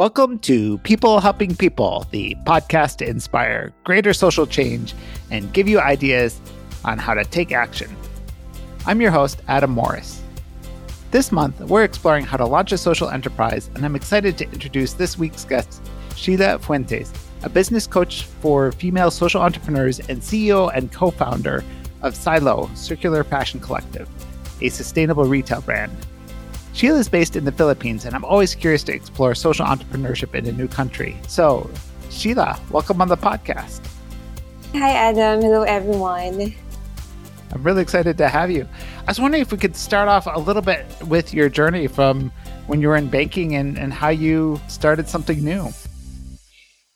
Welcome to People Helping People, the podcast to inspire greater social change and give you ideas on how to take action. I'm your host, Adam Morris. This month, we're exploring how to launch a social enterprise, and I'm excited to introduce this week's guest, Sheila Fuentes, a business coach for female social entrepreneurs and CEO and co founder of Silo Circular Fashion Collective, a sustainable retail brand. Sheila is based in the Philippines, and I'm always curious to explore social entrepreneurship in a new country. So, Sheila, welcome on the podcast. Hi, Adam. Hello, everyone. I'm really excited to have you. I was wondering if we could start off a little bit with your journey from when you were in banking and, and how you started something new.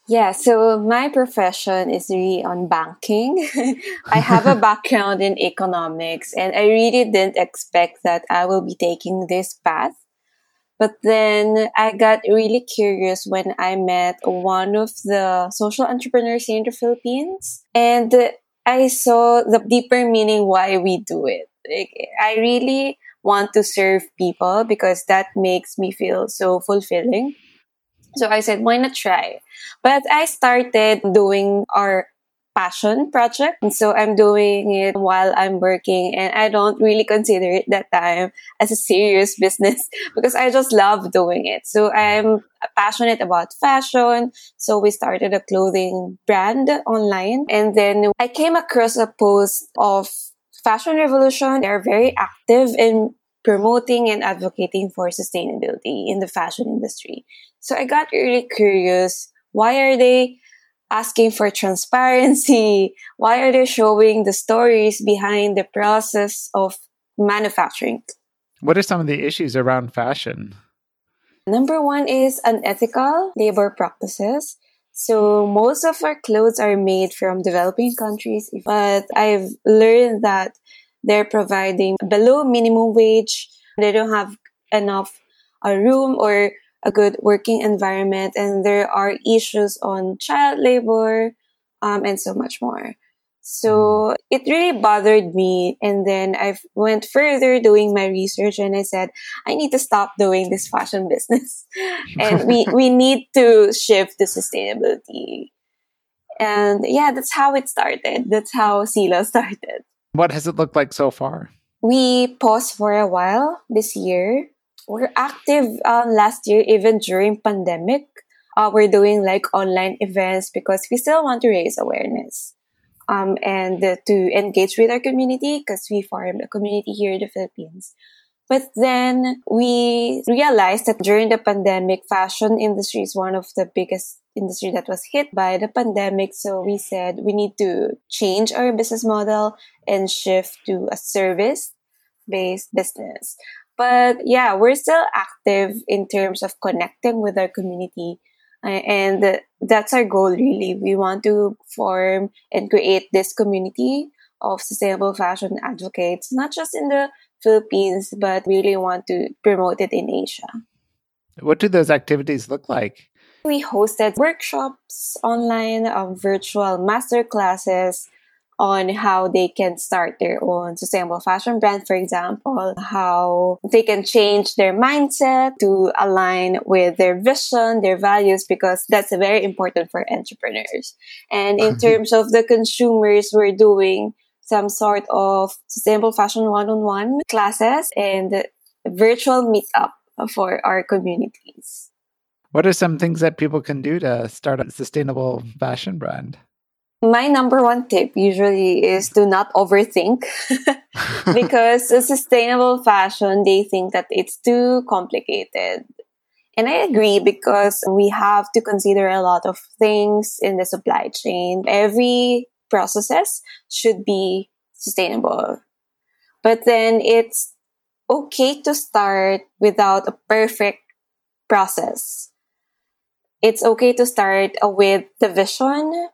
Yeah, so my profession is really on banking. I have a background in economics and I really didn't expect that I will be taking this path. But then I got really curious when I met one of the social entrepreneurs here in the Philippines and I saw the deeper meaning why we do it. Like, I really want to serve people because that makes me feel so fulfilling. So I said, why not try? But I started doing our passion project. And so I'm doing it while I'm working and I don't really consider it that time as a serious business because I just love doing it. So I'm passionate about fashion. So we started a clothing brand online and then I came across a post of Fashion Revolution. They're very active in promoting and advocating for sustainability in the fashion industry. So I got really curious. Why are they asking for transparency? Why are they showing the stories behind the process of manufacturing? What are some of the issues around fashion? Number one is unethical labor practices. So most of our clothes are made from developing countries, but I've learned that they're providing below minimum wage. They don't have enough a room or a good working environment and there are issues on child labor um, and so much more. So mm. it really bothered me and then i went further doing my research and i said i need to stop doing this fashion business. And we we need to shift to sustainability. And yeah that's how it started. That's how Sila started. What has it looked like so far? We paused for a while this year we're active um, last year, even during pandemic. Uh, we're doing like online events because we still want to raise awareness um, and uh, to engage with our community because we formed a community here in the Philippines. But then we realized that during the pandemic, fashion industry is one of the biggest industry that was hit by the pandemic. So we said we need to change our business model and shift to a service based business. But yeah, we're still active in terms of connecting with our community. And that's our goal, really. We want to form and create this community of sustainable fashion advocates, not just in the Philippines, but really want to promote it in Asia. What do those activities look like? We hosted workshops online, um, virtual master classes, on how they can start their own sustainable fashion brand, for example, how they can change their mindset to align with their vision, their values, because that's very important for entrepreneurs. And in terms of the consumers, we're doing some sort of sustainable fashion one-on-one classes and virtual meetup for our communities. What are some things that people can do to start a sustainable fashion brand? My number one tip usually is to not overthink. Because sustainable fashion they think that it's too complicated. And i agree because we have to consider a lot of things in the supply chain. Every processes should be sustainable. But then it's okay to start without a perfect process. It's okay to start with the vision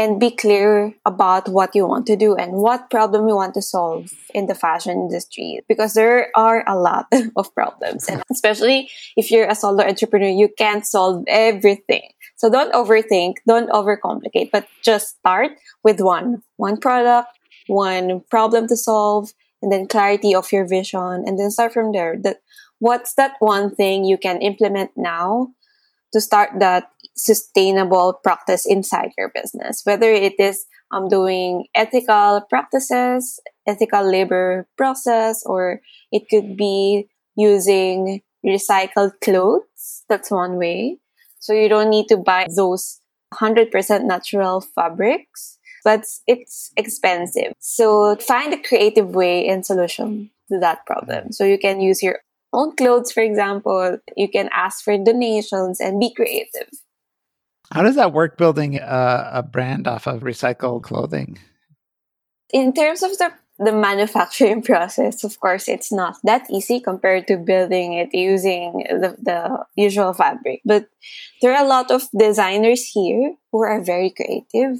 and be clear about what you want to do and what problem you want to solve in the fashion industry because there are a lot of problems and especially if you're a solo entrepreneur you can't solve everything. So don't overthink don't overcomplicate but just start with one one product one problem to solve and then clarity of your vision and then start from there. That what's that one thing you can implement now to start that sustainable practice inside your business, whether it is um, doing ethical practices, ethical labor process, or it could be using recycled clothes. That's one way. So you don't need to buy those 100% natural fabrics, but it's expensive. So find a creative way and solution to that problem. So you can use your own clothes, for example. You can ask for donations and be creative. How does that work building a, a brand off of recycled clothing? In terms of the the manufacturing process, of course, it's not that easy compared to building it using the, the usual fabric. But there are a lot of designers here who are very creative.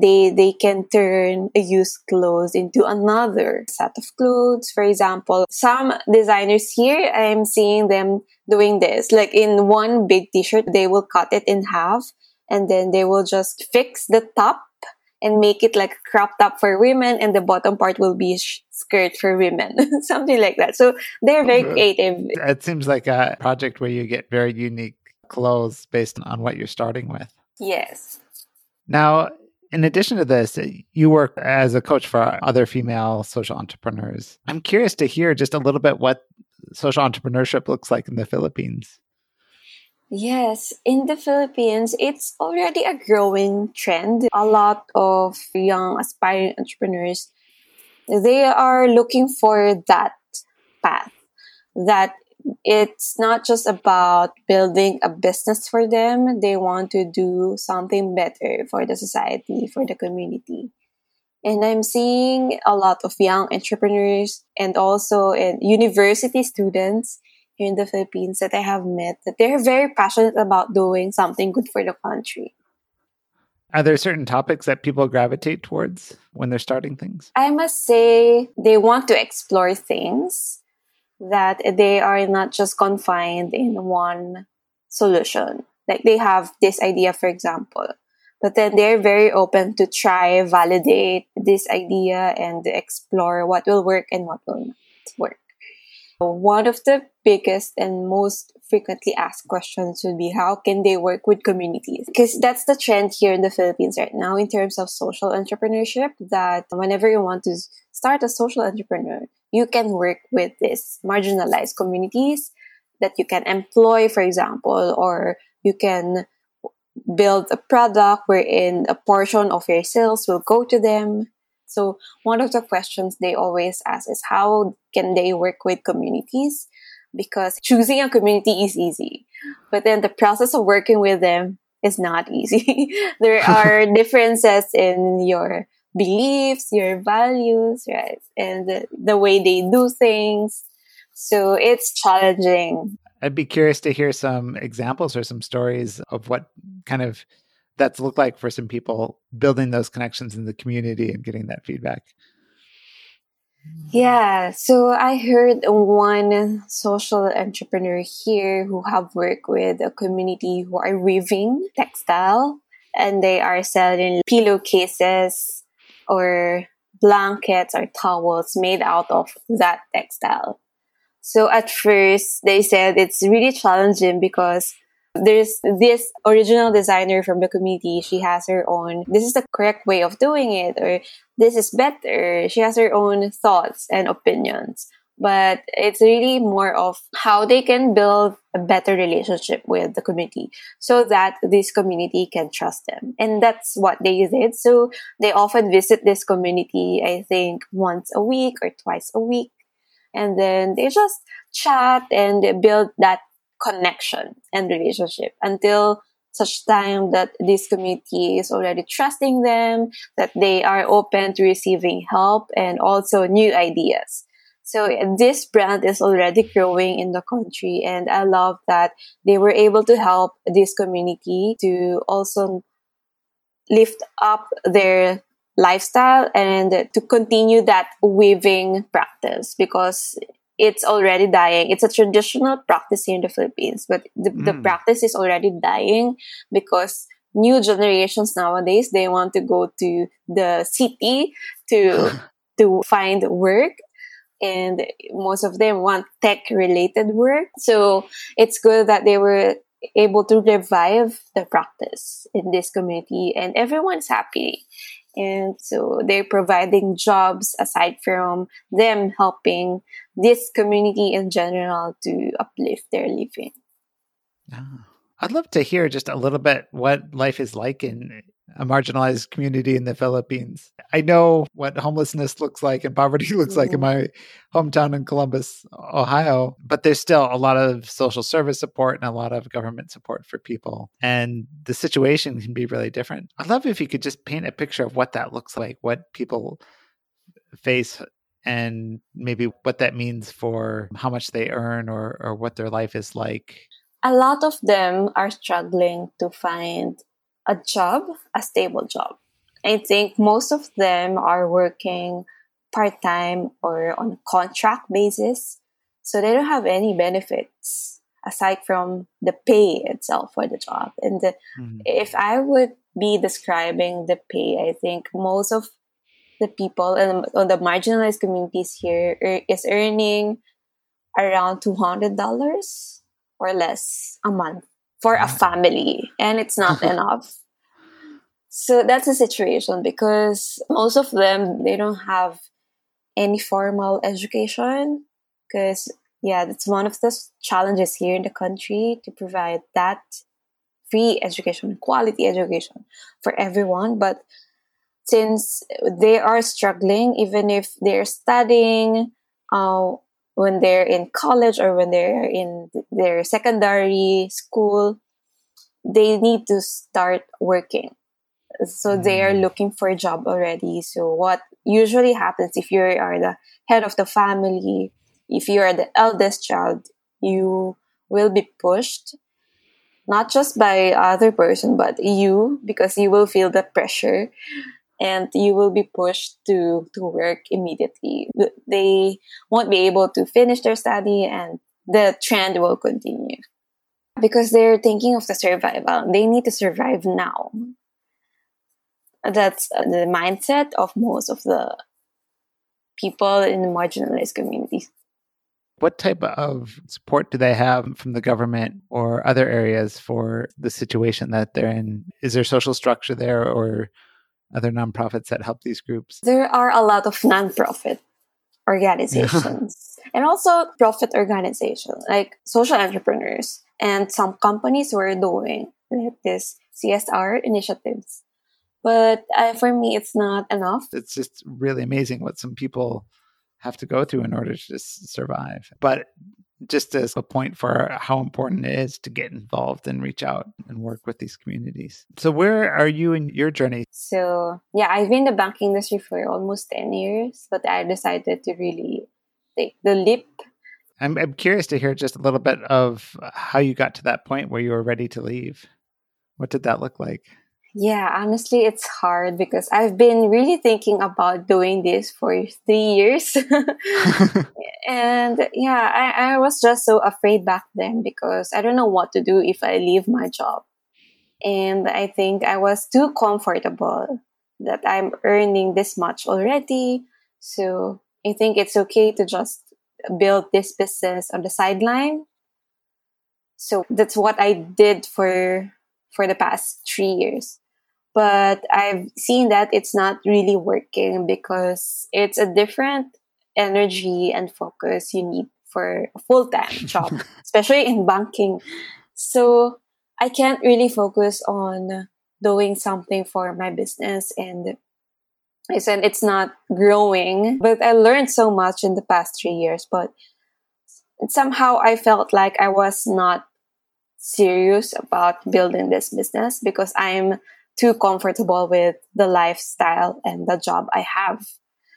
They, they can turn a used clothes into another set of clothes. For example, some designers here, I'm seeing them doing this. Like in one big t-shirt, they will cut it in half and then they will just fix the top and make it like cropped up for women and the bottom part will be sh- skirt for women something like that. So they're very creative. It seems like a project where you get very unique clothes based on what you're starting with. Yes. Now in addition to this you work as a coach for other female social entrepreneurs i'm curious to hear just a little bit what social entrepreneurship looks like in the philippines Yes, in the Philippines, it's already a growing trend. A lot of young aspiring entrepreneurs, they are looking for that path that it's not just about building a business for them. They want to do something better for the society, for the community. And I'm seeing a lot of young entrepreneurs and also university students here in the Philippines that I have met that they're very passionate about doing something good for the country. Are there certain topics that people gravitate towards when they're starting things? I must say they want to explore things that they are not just confined in one solution. Like they have this idea, for example, but then they're very open to try, validate this idea and explore what will work and what will not work. One of the biggest and most frequently asked questions would be how can they work with communities? Because that's the trend here in the Philippines right now in terms of social entrepreneurship that whenever you want to start a social entrepreneur, you can work with these marginalized communities that you can employ, for example, or you can build a product wherein a portion of your sales will go to them. So one of the questions they always ask is how can they work with communities? Because choosing a community is easy, but then the process of working with them is not easy. there are differences in your beliefs, your values, right? And the, the way they do things. So it's challenging. I'd be curious to hear some examples or some stories of what kind of that's looked like for some people building those connections in the community and getting that feedback. Yeah, so I heard one social entrepreneur here who have worked with a community who are weaving textile and they are selling pillowcases or blankets or towels made out of that textile. So at first they said it's really challenging because there's this original designer from the community. She has her own, this is the correct way of doing it, or this is better. She has her own thoughts and opinions. But it's really more of how they can build a better relationship with the community so that this community can trust them. And that's what they did. So they often visit this community, I think, once a week or twice a week. And then they just chat and build that connection and relationship until such time that this community is already trusting them, that they are open to receiving help and also new ideas. So this brand is already growing in the country and I love that they were able to help this community to also lift up their lifestyle and to continue that weaving practice because it's already dying. It's a traditional practice here in the Philippines, but the, mm. the practice is already dying because new generations nowadays they want to go to the city to to find work and most of them want tech related work so it's good that they were able to revive the practice in this community and everyone's happy. And so they're providing jobs aside from them helping this community in general to uplift their living. Ah. I'd love to hear just a little bit what life is like in a marginalized community in the Philippines. I know what homelessness looks like and poverty looks like in mm-hmm. my hometown in Columbus, Ohio, but there's still a lot of social service support and a lot of government support for people. And the situation can be really different. I'd love if you could just paint a picture of what that looks like, what people face and maybe what that means for how much they earn or, or what their life is like a lot of them are struggling to find a job, a stable job. I think most of them are working part time or on a contract basis. So they don't have any benefits aside from the pay itself for the job. And the, mm-hmm. if I would be describing the pay, I think most of the people in, on the marginalized communities here is earning around $200 or less a month for a family and it's not enough. So that's the situation because most of them they don't have any formal education because yeah that's one of the challenges here in the country to provide that free education quality education for everyone. But since they are struggling even if they're studying uh, when they're in college or when they're in their secondary school, they need to start working. So mm. they are mm. looking for a job already. So what usually happens if you are the head of the family, if you are the eldest child, you will be pushed not just by other person but you because you will feel the pressure and you will be pushed to, to work immediately. They won't be able to finish their study and the trend will continue because they're thinking of the survival. They need to survive now. That's the mindset of most of the people in the marginalized communities. What type of support do they have from the government or other areas for the situation that they're in? Is there social structure there or other nonprofits that help these groups? There are a lot of nonprofit organizations yeah. and also profit organizations like social entrepreneurs and some companies who are doing like this CSR initiatives. But uh, for me, it's not enough. It's just really amazing what some people have to go through in order to just survive. But just as a point for how important it is to get involved and reach out and work with these communities. So, where are you in your journey? So, yeah, I've been in the banking industry for almost 10 years, but I decided to really take the leap. I'm, I'm curious to hear just a little bit of how you got to that point where you were ready to leave. What did that look like? Yeah, honestly, it's hard because I've been really thinking about doing this for three years. and yeah, I, I was just so afraid back then because I don't know what to do if I leave my job. And I think I was too comfortable that I'm earning this much already. So I think it's okay to just build this business on the sideline. So that's what I did for for the past three years but I've seen that it's not really working because it's a different energy and focus you need for a full time job, especially in banking. So I can't really focus on doing something for my business and I said it's not growing, but I learned so much in the past three years, but somehow I felt like I was not serious about building this business because I'm too comfortable with the lifestyle and the job I have.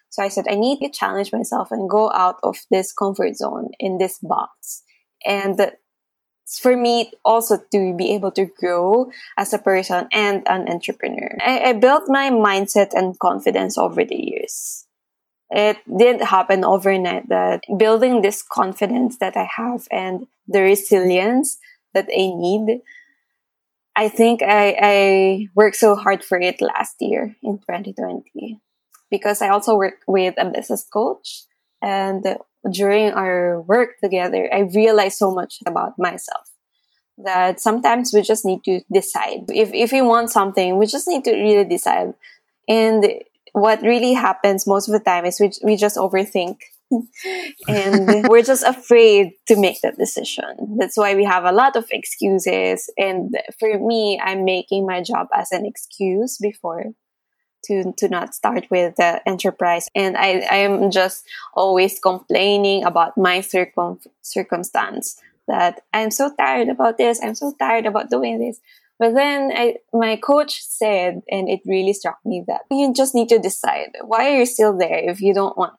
So I said, I need to challenge myself and go out of this comfort zone in this box. And for me also to be able to grow as a person and an entrepreneur. I, I built my mindset and confidence over the years. It didn't happen overnight that building this confidence that I have and the resilience that I need I think I, I worked so hard for it last year in 2020 because I also work with a business coach. And during our work together, I realized so much about myself that sometimes we just need to decide. If, if we want something, we just need to really decide. And what really happens most of the time is we, we just overthink and we're just afraid to make that decision. That's why we have a lot of excuses. And for me, I'm making my job as an excuse before to, to not start with the enterprise. And I, I am just always complaining about my circum, circumstance that I'm so tired about this. I'm so tired about doing this. But then I, my coach said, and it really struck me that you just need to decide why are you still there if you don't want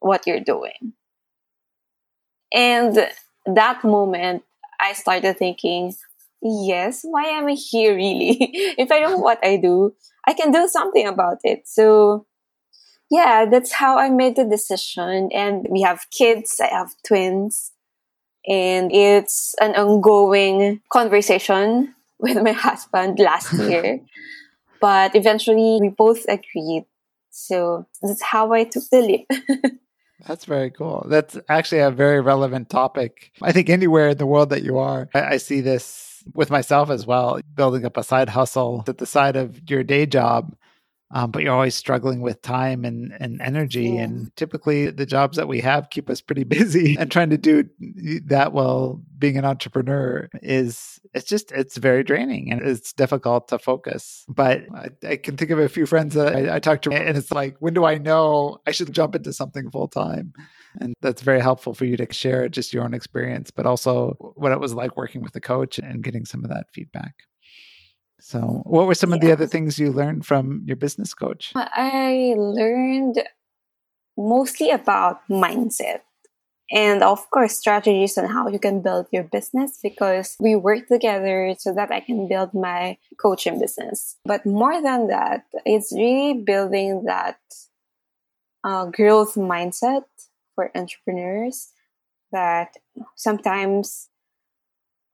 what you're doing. And that moment, I started thinking, yes, why am I here really? if I know what I do, I can do something about it. So, yeah, that's how I made the decision. And we have kids, I have twins, and it's an ongoing conversation with my husband last year. but eventually, we both agreed. So, that's how I took the leap. That's very cool. That's actually a very relevant topic. I think anywhere in the world that you are, I, I, see this with myself as well, building up a side hustle at the side of your day job um, but you're always struggling with time and, and energy. Yeah. And typically, the jobs that we have keep us pretty busy. And trying to do that while being an entrepreneur is it's just it's very draining and it's difficult to focus. But I, I can think of a few friends that I, I talk to, and it's like, when do I know I should jump into something full time? And that's very helpful for you to share just your own experience, but also what it was like working with the coach and getting some of that feedback. So, what were some yeah. of the other things you learned from your business coach? I learned mostly about mindset and, of course, strategies on how you can build your business because we work together so that I can build my coaching business. But more than that, it's really building that uh, growth mindset for entrepreneurs that sometimes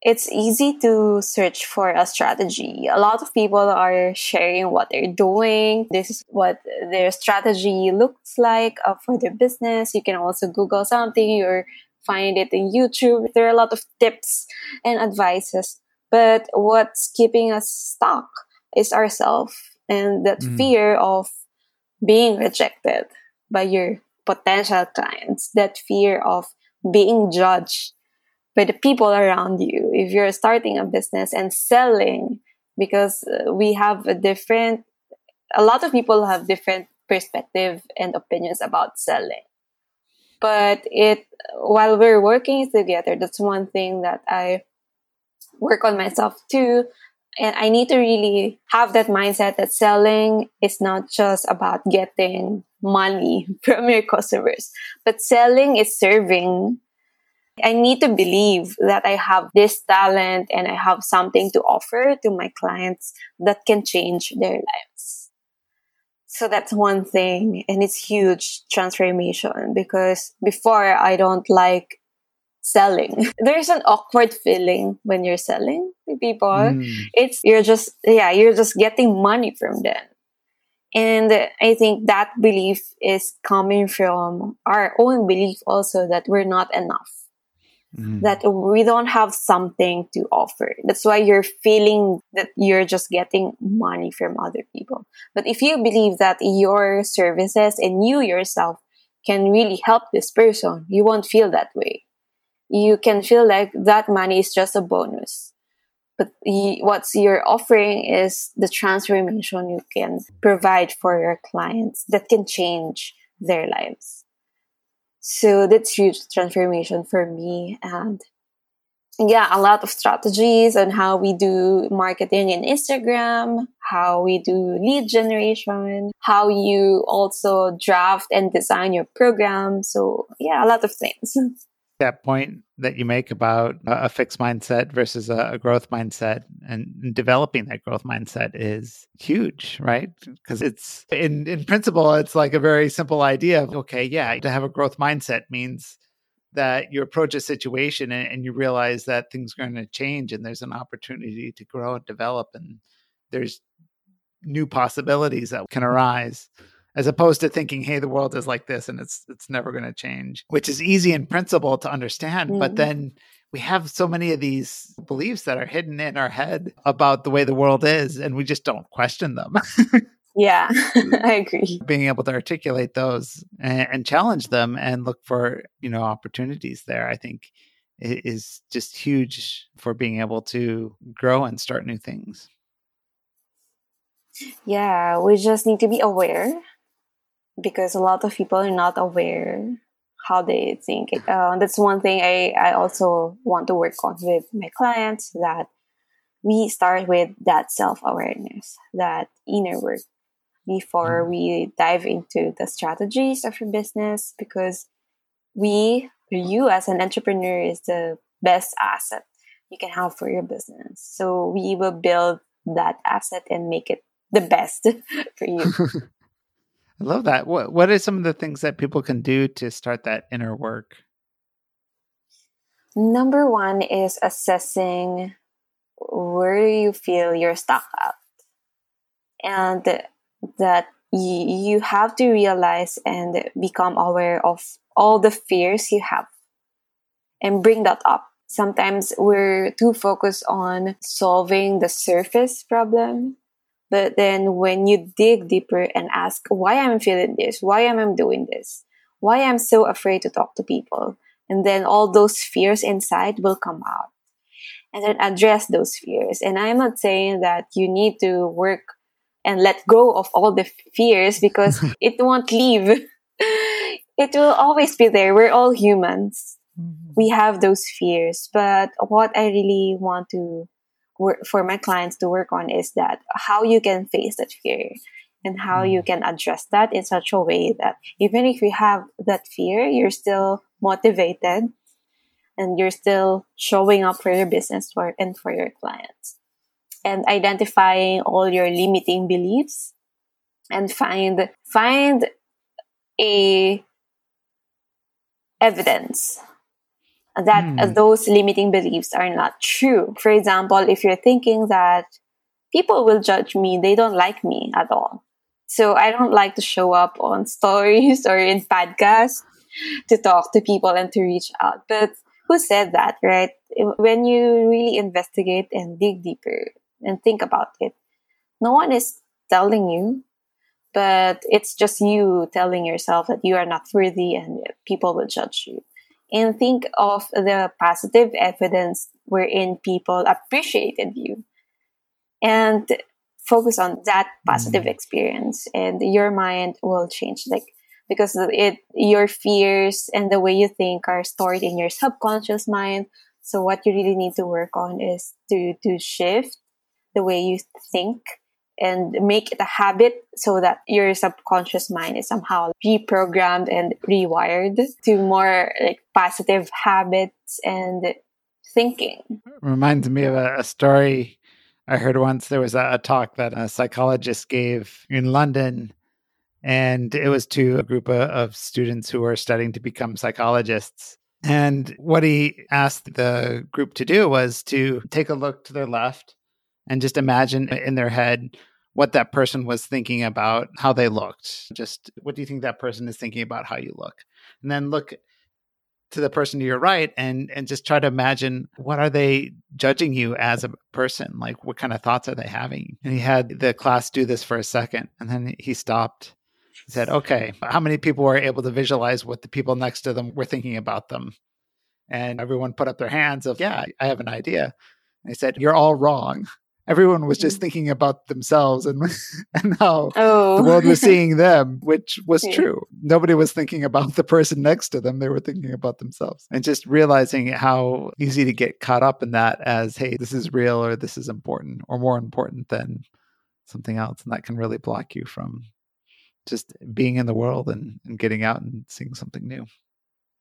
it's easy to search for a strategy. A lot of people are sharing what they're doing. This is what their strategy looks like uh, for their business. You can also Google something or find it in YouTube. There are a lot of tips and advices. But what's keeping us stuck is ourselves and that mm. fear of being rejected by your potential clients, that fear of being judged by the people around you. If you're starting a business and selling, because uh, we have a different, a lot of people have different perspective and opinions about selling. But it, while we're working together, that's one thing that I work on myself too. And I need to really have that mindset that selling is not just about getting money from your customers, but selling is serving I need to believe that I have this talent and I have something to offer to my clients that can change their lives. So that's one thing. And it's huge transformation because before I don't like selling. There's an awkward feeling when you're selling to people. Mm. It's, you're just, yeah, you're just getting money from them. And I think that belief is coming from our own belief also that we're not enough mm. that we don't have something to offer. That's why you're feeling that you're just getting money from other people. But if you believe that your services and you yourself can really help this person, you won't feel that way. You can feel like that money is just a bonus. But what you're offering is the transformation you can provide for your clients that can change their lives. So that's huge transformation for me. And yeah, a lot of strategies on how we do marketing in Instagram, how we do lead generation, how you also draft and design your program. So yeah, a lot of things. that point that you make about a fixed mindset versus a, growth mindset and developing that growth mindset is huge, right? Because it's in in principle, it's like a very simple idea of okay, yeah, to have a growth mindset means that you approach a situation and, and you realize that things are going to change and there's an opportunity to grow and develop and there's new possibilities that can arise as opposed to thinking hey the world is like this and it's it's never going to change which is easy in principle to understand mm-hmm. but then we have so many of these beliefs that are hidden in our head about the way the world is, and we just don't question them. yeah, I agree. Being able to articulate those and, and, challenge them and look for, you know, opportunities there, I think is just huge for being able to grow and start new things. Yeah, we just need to be aware because a lot of people are not aware how they think. Uh, that's one thing I, I also want to work on with my clients that we start with that self awareness, that inner work before mm-hmm. we dive into the strategies of your business because we, you as an entrepreneur, is the best asset you can have for your business. So we will build that asset and make it the best for you. I love that. What what are some of the things that people can do to start that inner work? Number one is assessing where do you feel you're stuck at. And that you have to realize and become aware of all the fears you have and bring that up. Sometimes we're too focused on solving the surface problem but then when you dig deeper and ask why I'm feeling this, why am I doing this, why I'm so afraid to talk to people, and then all those fears inside will come out. And then address those fears. And I'm not saying that you need to work and let go of all the fears because it won't leave. it will always be there. We're all humans. Mm-hmm. We have those fears. But what I really want to for my clients to work on is that how you can face that fear and how you mm. can address that in such a way that even if you have that fear, you're still motivated and you're still showing up for your business for, and for your clients. And identifying all your limiting beliefs and find find a evidence that mm. those limiting beliefs are not true. For example, if you're thinking that people will judge me, they don't like me at all. So I don't like to show up on stories or in podcasts to talk to people and to reach out. But who said that, right? When you really investigate and dig deeper and think about it, no one is telling you, but it's just you telling yourself that you are not worthy and people will judge you and think of the positive evidence wherein people appreciated you and focus on that positive mm. experience and your mind will change like because it your fears and the way you think are stored in your subconscious mind so what you really need to work on is to to shift the way you think and make it a habit so that your subconscious mind is somehow reprogrammed and rewired to more like positive habits and thinking. Reminds me of a, a story I heard once. There was a, a talk that a psychologist gave in London, and it was to a group of, of students who were studying to become psychologists. And what he asked the group to do was to take a look to their left and just imagine in their head what that person was thinking about how they looked. Just what do you think that person is thinking about how you look? And then look to the person to your right and and just try to imagine what are they judging you as a person? Like what kind of thoughts are they having? And he had the class do this for a second and then he stopped. He said okay how many people were able to visualize what the people next to them were thinking about them? And everyone put up their hands of yeah i have an idea. And he said you're all wrong everyone was just mm. thinking about themselves and and how oh. the world was seeing them, which was yeah. true. Nobody was thinking about the person next to them; they were thinking about themselves. And just realizing how easy to get caught up in that as, "Hey, this is real," or "This is important," or more important than something else, and that can really block you from just being in the world and, and getting out and seeing something new.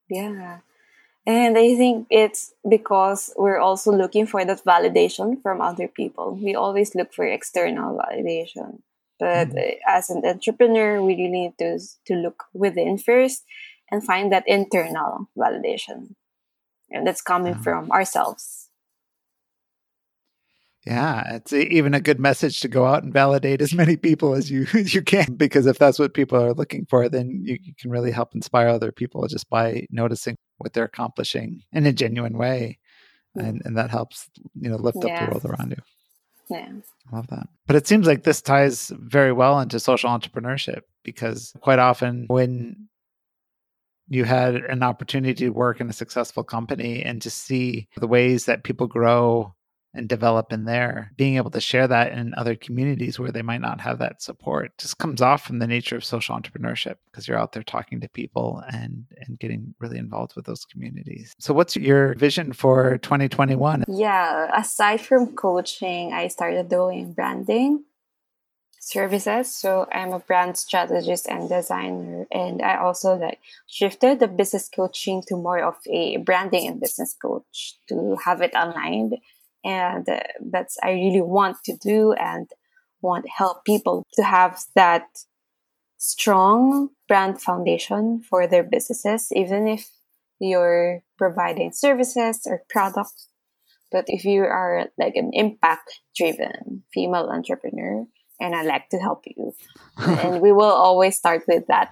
Yeah. And I think it's because we're also looking for that validation from other people. We always look for external validation. But mm-hmm. as an entrepreneur, we really need to, to look within first and find that internal validation. And that's coming mm-hmm. from ourselves. Yeah, it's even a good message to go out and validate as many people as you as you can because if that's what people are looking for, then you, you can really help inspire other people just by noticing what they're accomplishing in a genuine way. mm. and, and that helps, you know, lift yeah. up the world around you. Yeah. I love that. But it seems like this ties very well into social entrepreneurship because quite often when you had an opportunity to work in a successful company and to see the ways that people grow and develop in there, being able to share that in other communities where they might not have that support just comes off from the nature of social entrepreneurship because you're out there talking to people and and getting really involved with those communities. So what's your vision for 2021? Yeah, aside from coaching, I started doing branding services. So I'm a brand strategist and designer and I also like shifted the business coaching to more of a branding and business coach to have it aligned and uh, that's I really want to do and want to help people to have that strong brand foundation for their businesses, even if you're providing services or products. But if you are like an impact driven female entrepreneur, and I like to help you, and we will always start with that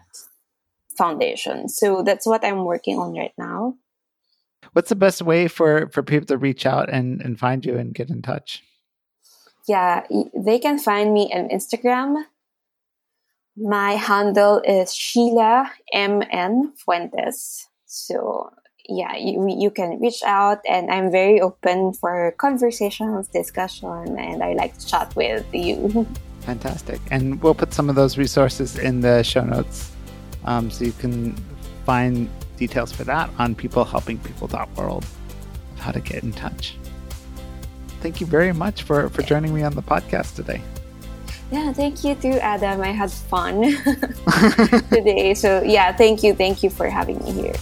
foundation. So that's what I'm working on right now. What's the best way for for people to reach out and and find you and get in touch? Yeah, they can find me on Instagram. My handle is Sheila MN Fuentes. So yeah, you, you can reach out and I'm very open for conversations, discussion, and I like to chat with you. Fantastic. And we'll put some of those resources in the show notes um, so you can find details for that on peoplehelpingpeople.world how to get in touch. Thank you very much for, for joining me on the podcast today. Yeah, thank you too, Adam. I had fun today. So, yeah, thank you. Thank you for having me here.